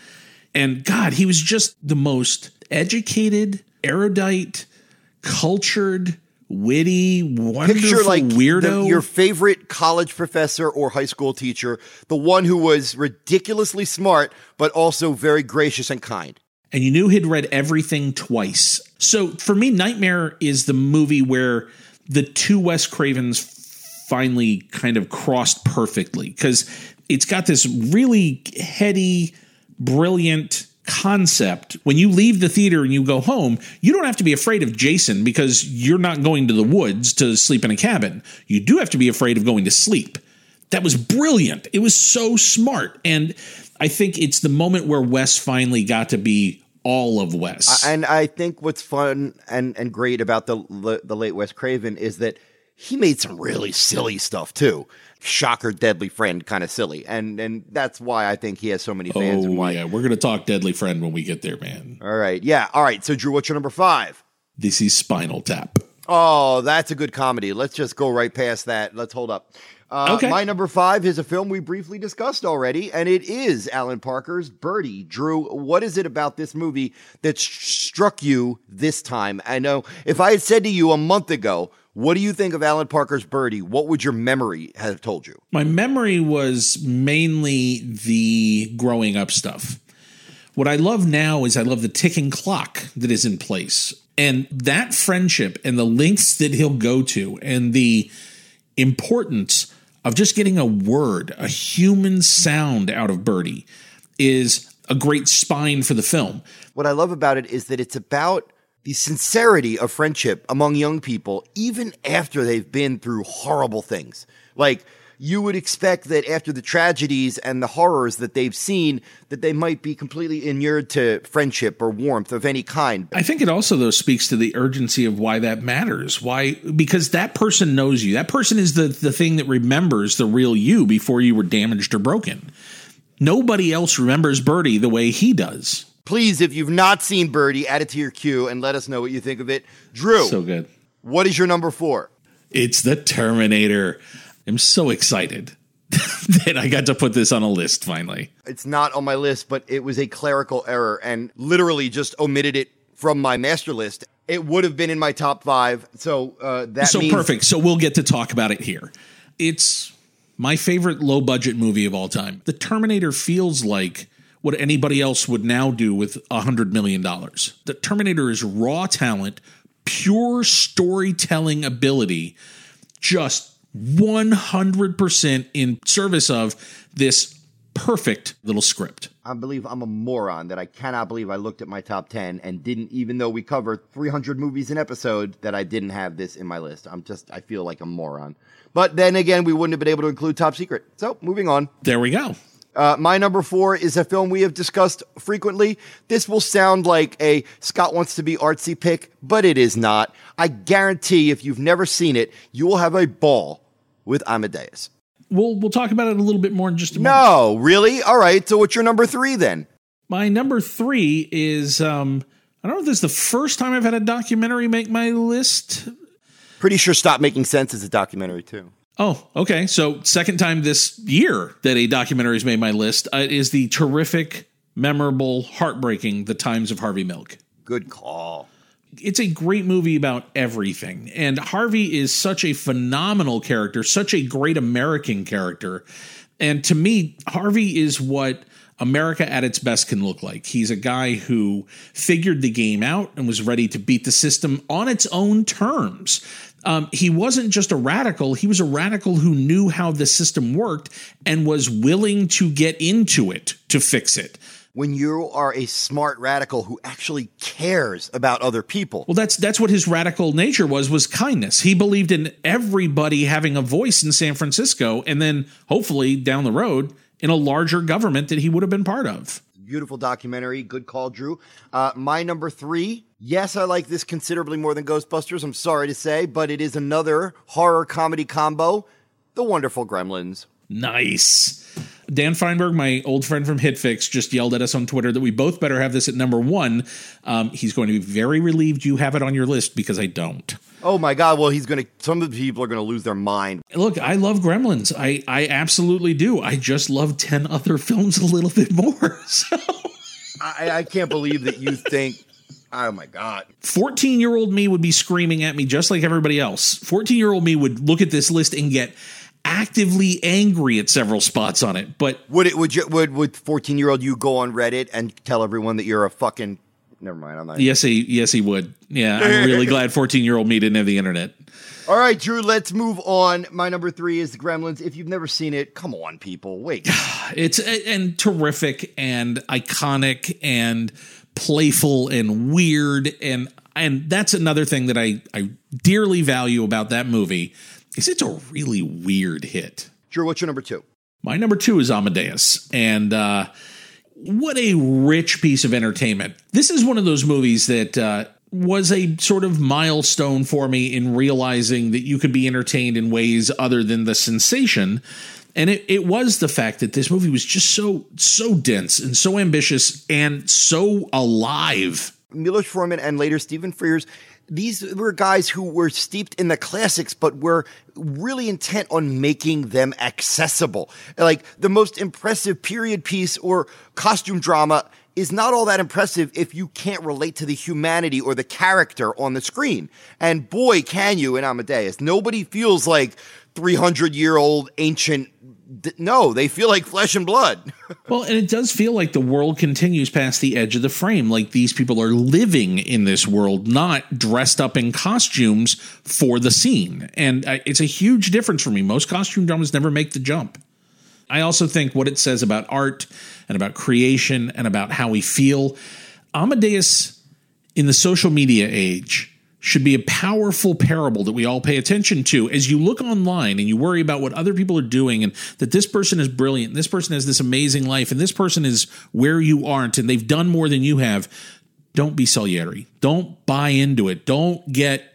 and God, he was just the most educated, erudite, cultured, witty, wonderful Picture like weirdo. the- your favorite college professor or high school teacher, the one who was ridiculously smart but also very gracious and kind. and you knew he'd read everything twice. So for me, Nightmare is the movie where the two Wes Cravens finally kind of crossed perfectly because it's got this really heady, brilliant concept. When you leave the theater and you go home, you don't have to be afraid of Jason because you're not going to the woods to sleep in a cabin. You do have to be afraid of going to sleep. That was brilliant. It was so smart. And I think it's the moment where Wes finally got to be all of Wes. And I think what's fun and, and great about the the late Wes Craven is that he made some really silly stuff too. Shocker, Deadly Friend, kind of silly, and and that's why I think he has so many fans. oh and why. yeah, we're gonna talk Deadly Friend when we get there, man. All right, yeah, all right. So Drew, what's your number five? This is Spinal Tap. Oh, that's a good comedy. Let's just go right past that. Let's hold up. Uh, Okay. My number five is a film we briefly discussed already, and it is Alan Parker's Birdy. Drew, what is it about this movie that sh- struck you this time? I know if I had said to you a month ago, what do you think of Alan Parker's Birdy? What would your memory have told you? My memory was mainly the growing up stuff. What I love now is I love the ticking clock that is in place. And that friendship and the lengths that he'll go to and the importance of just getting a word, a human sound out of Birdy is a great spine for the film. What I love about it is that it's about the sincerity of friendship among young people, even after they've been through horrible things. Like, you would expect that after the tragedies and the horrors that they've seen, that they might be completely inured to friendship or warmth of any kind. I think it also though speaks to the urgency of why that matters. Why because that person knows you. That person is the the thing that remembers the real you before you were damaged or broken. Nobody else remembers Birdy the way he does. Please, if you've not seen Birdy, add it to your queue and let us know what you think of it. Drew, So good. what is your number four? It's the Terminator. I'm so excited that I got to put this on a list finally. It's not on my list, but it was a clerical error and literally just omitted it from my master list. It would have been in my top five. So uh, that so means perfect. So we'll get to talk about it here. It's my favorite low budget movie of all time. The Terminator feels like what anybody else would now do with a hundred million dollars. The Terminator is raw talent, pure storytelling ability, just 100% in service of this perfect little script. I believe I'm a moron that I cannot believe I looked at my top 10 and didn't, even though we cover 300 movies an episode, that I didn't have this in my list. I'm just, I feel like a moron. But then again, we wouldn't have been able to include Top Secret. So moving on. There we go. Uh, my number four is a film we have discussed frequently. This will sound like a Scott wants to be artsy pick, but it is not. I guarantee if you've never seen it, you will have a ball with Amadeus. We'll we'll talk about it a little bit more in just a moment. No, really? All right. So what's your number three then? My number three is um I don't know if this is the first time I've had a documentary make my list. Pretty sure Stop Making Sense is a documentary too. Oh, okay. So second time this year that a documentary has made my list uh, is the terrific, memorable, heartbreaking The Times of Harvey Milk. Good call. It's a great movie about everything. And Harvey is such a phenomenal character, such a great American character. And to me, Harvey is what America at its best can look like. He's a guy who figured the game out and was ready to beat the system on its own terms. Um, he wasn't just a radical, he was a radical who knew how the system worked and was willing to get into it to fix it. When you are a smart radical who actually cares about other people. Well, that's that's what his radical nature was was kindness. He believed in everybody having a voice in San Francisco and then hopefully down the road in a larger government that he would have been part of. Beautiful documentary. Good call, Drew. Uh, my number three. Yes, I like this considerably more than Ghostbusters. I'm sorry to say, but it is another horror comedy combo. The Wonderful Gremlins. Nice. Dan Fienberg, my old friend from HitFix, just yelled at us on Twitter that we both better have this at number one. Um, he's going to be very relieved you have it on your list because I don't. Oh my God! Well, he's gonna. Some of the people are gonna lose their mind. Look, I love Gremlins. I I absolutely do. I just love ten other films a little bit more. So. I, I can't believe that you think. Oh my God! 14 year old me would be screaming at me just like everybody else. 14 year old me would look at this list and get actively angry at several spots on it. But would it would you, would would 14 year old you go on Reddit and tell everyone that you're a fucking never mind. I'm not. Yes, he yes he would. Yeah, I'm really glad 14 year old me didn't have the internet. All right, Drew. Let's move on. My number three is the Gremlins. If you've never seen it, come on, people. Wait. it's and terrific and iconic and playful and weird and and that's another thing that I I dearly value about that movie is it's a really weird hit. Drew, what's your number two? My number two is Amadeus, and uh, what a rich piece of entertainment. This is one of those movies that uh, was a sort of milestone for me in realizing that you could be entertained in ways other than the sensation. And it, it was the fact that this movie was just so, so dense and so ambitious and so alive. Milos Forman and later Stephen Frears these were guys who were steeped in the classics, but were really intent on making them accessible. Like the most impressive period piece or costume drama is not all that impressive if you can't relate to the humanity or the character on the screen. And boy, can you in Amadeus. Nobody feels like 300 year old ancient no, they feel like flesh and blood. well, and it does feel like the world continues past the edge of the frame. Like these people are living in this world, not dressed up in costumes for the scene. And it's a huge difference for me. Most costume dramas never make the jump. I also think what it says about art and about creation and about how we feel. Amadeus in the social media age should be a powerful parable that we all pay attention to as you look online and you worry about what other people are doing and that this person is brilliant, this person has this amazing life, and this person is where you aren't and they've done more than you have. Don't be Salieri. Don't buy into it. Don't get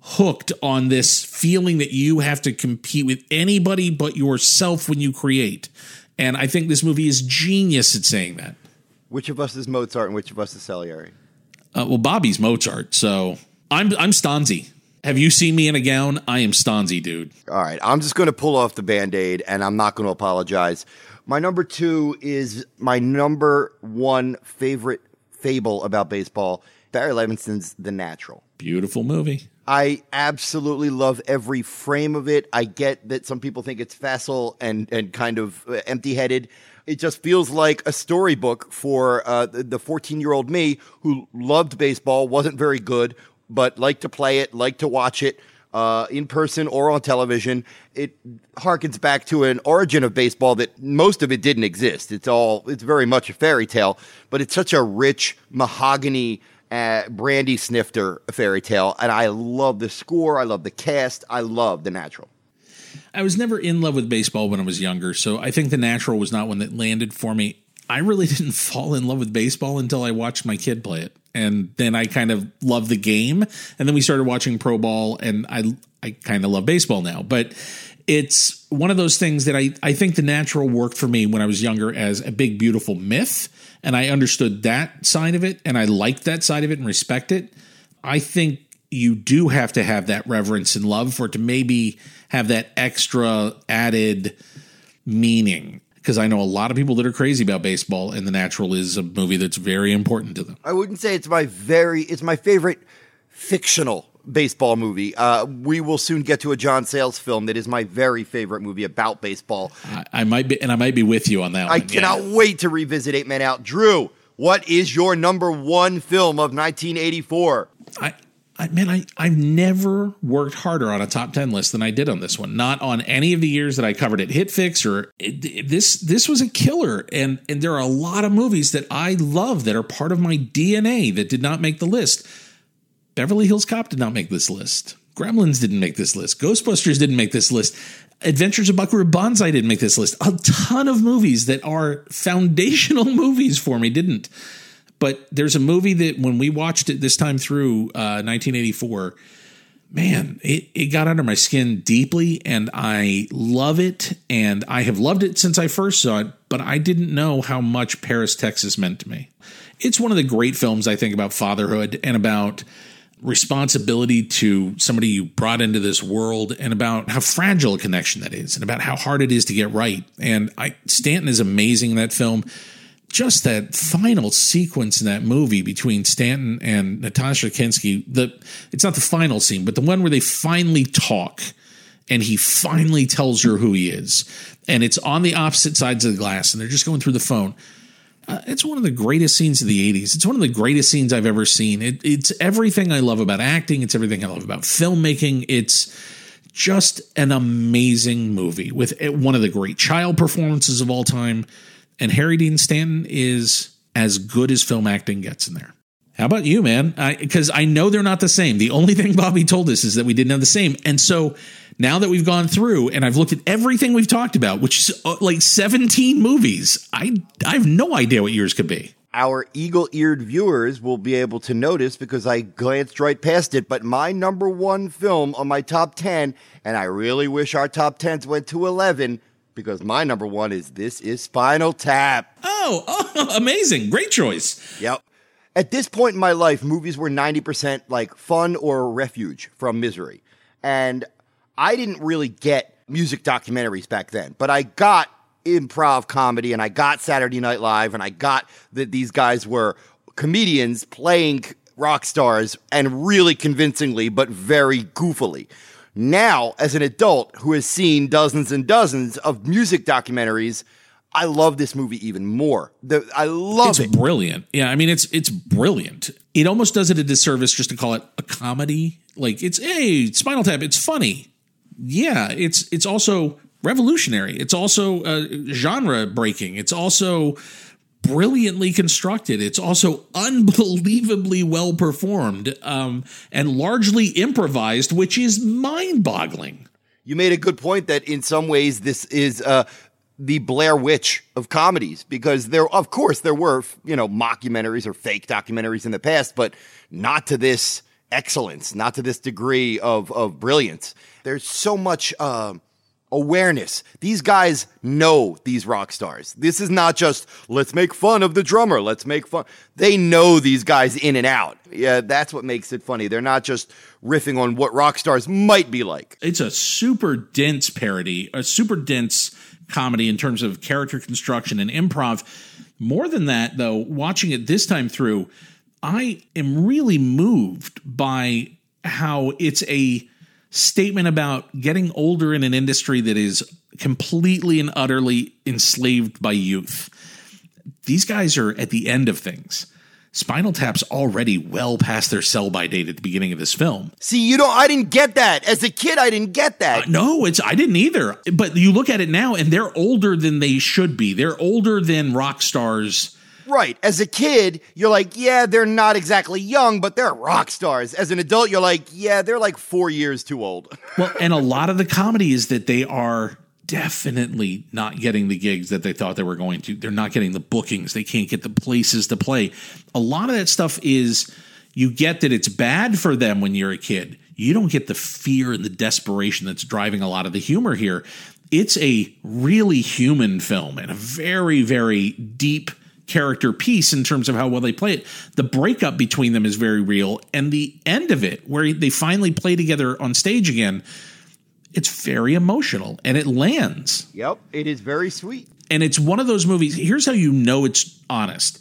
hooked on this feeling that you have to compete with anybody but yourself when you create. And I think this movie is genius at saying that. Which of us is Mozart and which of us is Salieri? Uh, well, Bobby's Mozart, so I'm I'm Stanzi. Have you seen me in a gown? I am Stanzi, dude. All right, I'm just going to pull off the band aid and I'm not going to apologize. My number two is my number one favorite fable about baseball Barry Levinson's The Natural. Beautiful movie. I absolutely love every frame of it. I get that some people think it's facile and, and kind of uh, empty headed. It just feels like a storybook for uh, the 14 year old me who loved baseball, wasn't very good, but like to play it, like to watch it uh, in person or on television. It harkens back to an origin of baseball that most of it didn't exist. It's all it's very much a fairy tale, but it's such a rich mahogany. Uh, brandy snifter fairy tale, and I love the score. I love the cast. I love the natural. I was never in love with baseball when I was younger, so I think the natural was not one that landed for me. I really didn't fall in love with baseball until I watched my kid play it and then I kind of love the game. And then we started watching pro ball, and I I kind of love baseball now. But it's one of those things that I I think the natural worked for me when I was younger as a big beautiful myth, and I understood that side of it, and I liked that side of it and respect it. I think you do have to have that reverence and love for it to maybe have that extra added meaning because I know a lot of people that are crazy about baseball, and The Natural is a movie that's very important to them. I wouldn't say it's my very, it's my favorite fictional baseball movie. Uh, we will soon get to a John Sayles film that is my very favorite movie about baseball. I, I might be, and I might be with you on that. I one, cannot yeah. wait to revisit Eight Men Out. Drew, what is your number one film of 1984? I I, man, I, I've never worked harder on a top 10 list than I did on this one. Not on any of the years that I covered it. HitFix or it, this, this was a killer. And, and there are a lot of movies that I love that are part of my DNA that did not make the list. Beverly Hills Cop did not make this list. Gremlins didn't make this list. Ghostbusters didn't make this list. Adventures of Buckaroo Banzai didn't make this list. A ton of movies that are foundational movies for me didn't. But there's a movie that when we watched it this time through uh, 1984, man, it, it got under my skin deeply and I love it. And I have loved it since I first saw it, but I didn't know how much Paris, Texas meant to me. It's one of the great films I think about fatherhood and about responsibility to somebody you brought into this world and about how fragile a connection that is and about how hard it is to get right. And I Stanton is amazing in that film just that final sequence in that movie between Stanton and Natasha Kinski, the it's not the final scene, but the one where they finally talk and he finally tells her who he is. And it's on the opposite sides of the glass and they're just going through the phone. Uh, it's one of the greatest scenes of the 80s. It's one of the greatest scenes I've ever seen. It, it's everything I love about acting, it's everything I love about filmmaking. It's just an amazing movie with one of the great child performances of all time and Harry Dean Stanton is as good as film acting gets in there. How about you, man? Because I, I, know they're not the same. The only thing Bobby told us is that we didn't have the same. And so now that we've gone through and I've looked at everything we've talked about, which is uh, like 17 movies, I, I have no idea what yours could be. Our eagle eared viewers will be able to notice because I glanced right past it. But my number one film on my top 10, and I really wish our top 10s went to 11, because my number one is This is Spinal Tap. Oh, oh, amazing. Great choice. Yep. At this point in my life, movies were 90% like fun or refuge from misery. And I didn't really get music documentaries back then, but I got improv comedy and I got Saturday Night Live and I got that these guys were comedians playing rock stars and really convincingly, but very goofily. Now, as an adult who has seen dozens and dozens of music documentaries, I love this movie even more. The, I love it's it. It's brilliant. Yeah, I mean it's it's brilliant. It almost does it a disservice just to call it a comedy. Like it's hey, Spinal Tap, it's funny. Yeah, it's it's also revolutionary. It's also uh, genre breaking. It's also brilliantly constructed. It's also unbelievably well performed um, and largely improvised, which is mind boggling. You made a good point that in some ways this is uh, the Blair Witch of comedies because there, of course, there were you know mockumentaries or fake documentaries in the past, but not to this excellence, not to this degree of of brilliance. There's so much. Uh, awareness. These guys know these rock stars. This is not just let's make fun of the drummer, let's make fun. They know these guys in and out. Yeah, that's what makes it funny. They're not just riffing on what rock stars might be like. It's a super dense parody, a super dense comedy in terms of character construction and improv. More than that, though, watching it this time through, I am really moved by how it's a statement about getting older in an industry that is completely and utterly enslaved by youth. These guys are at the end of things. Spinal Tap's already well past their sell by date at the beginning of this film. See, you don't I didn't get that. As a kid, I didn't get that. Uh, no, it's I didn't either. But you look at it now and they're older than they should be. They're older than rock stars. Right. As a kid, you're like, yeah, they're not exactly young, but they're rock stars. As an adult, you're like, yeah, they're like 4 years too old. well, and a lot of the comedy is that they are definitely not getting the gigs that they thought they were going to. They're not getting the bookings. They can't get the places to play. A lot of that stuff is you get that it's bad for them when you're a kid. You don't get the fear and the desperation that's driving a lot of the humor here. It's a really human film and a very, very deep character piece in terms of how well they play it. The breakup between them is very real. And the end of it, where they finally play together on stage again, it's very emotional and it lands. Yep, it is very sweet. And it's one of those movies. Here's how you know it's honest.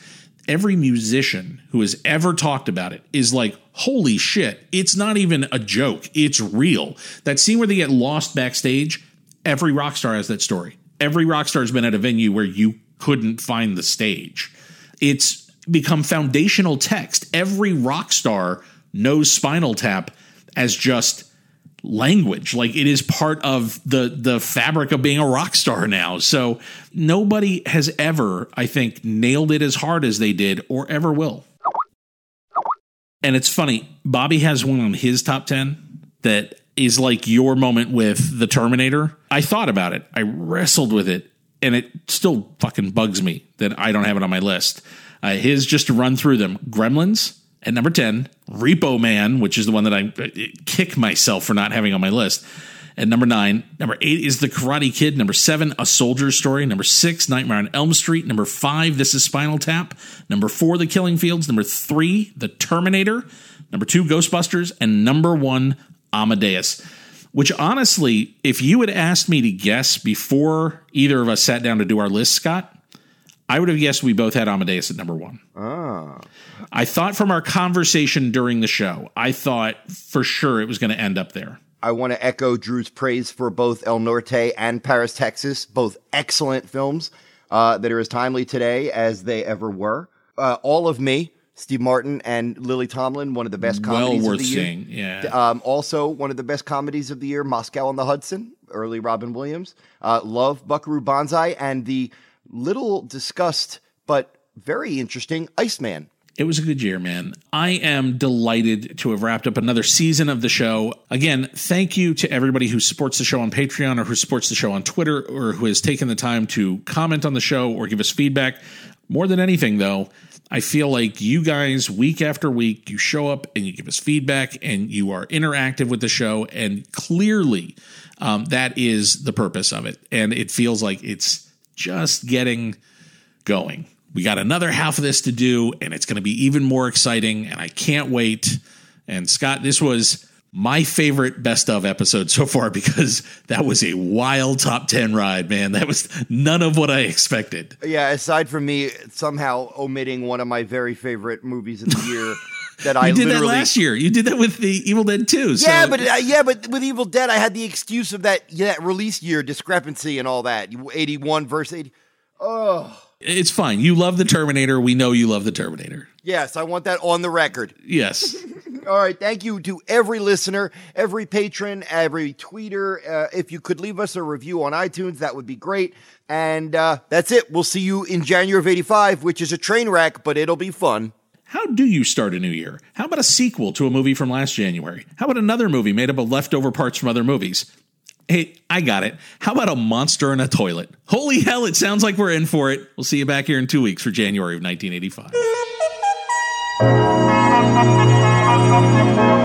Every musician who has ever talked about it is like, holy shit, it's not even a joke. It's real. That scene where they get lost backstage, every rock star has that story. Every rock star has been at a venue where you couldn't find the stage. It's become foundational text. Every rock star knows Spinal Tap as just language. Like it is part of the the fabric of being a rock star now. So nobody has ever i think nailed it as hard as they did or ever will. And it's funny bobby has one on his top 10 that is like your moment with the terminator. I thought about it. I wrestled with it and it still fucking bugs me that i don't have it on my list uh, his just to run through them gremlins at number 10, Repo Man, which is the one that I kick myself for not having on my list. At number nine, number eight is The Karate Kid. Number seven, A Soldier's Story. Number six, Nightmare on Elm Street. Number five, This is Spinal Tap. Number four, The Killing Fields. Number three, The Terminator. Number two, Ghostbusters. And number one, Amadeus. Which honestly, if you had asked me to guess before either of us sat down to do our list, Scott, I would have guessed we both had Amadeus at number one. Ah. I thought from our conversation during the show, I thought for sure it was going to end up there. I want to echo Drew's praise for both El Norte and Paris, Texas, both excellent films uh, that are as timely today as they ever were. Uh, All of Me, Steve Martin and Lily Tomlin, one of the best comedies well of the seeing, year. Yeah. Um, also, one of the best comedies of the year, Moscow on the Hudson, early Robin Williams. Uh, love Buckaroo Banzai and the little discussed but very interesting Iceman. It was a good year, man. I am delighted to have wrapped up another season of the show. Again, thank you to everybody who supports the show on Patreon or who supports the show on Twitter or who has taken the time to comment on the show or give us feedback. More than anything, though, I feel like you guys, week after week, you show up and you give us feedback and you are interactive with the show. And clearly, um, that is the purpose of it. And it feels like it's just getting going. We got another half of this to do, and it's going to be even more exciting, and I can't wait. And Scott, this was my favorite best of episode so far because that was a wild top 10 ride, man. That was none of what I expected. Yeah, aside from me somehow omitting one of my very favorite movies of the year that I you did that last year. You did that with the Evil Dead 2. So yeah, but uh, yeah, but with Evil Dead, I had the excuse of that yeah release year discrepancy and all that. Eighty one versus eighty. Oh, it's fine. You love the Terminator. We know you love the Terminator. yes, I want that on the record. Yes. All right, thank you to every listener, every patron, every tweeter. Uh, if you could leave us a review on iTunes, that would be great. And uh, that's it. We'll see you in January of '85, which is a train wreck, but it'll be fun. How do you start a new year? How about a sequel to a movie from last January? How about another movie made up of leftover parts from other movies? Hey, I got it. How about a monster in a toilet? Holy hell, it sounds like we're in for it. We'll see you back here in two weeks for January of 1985.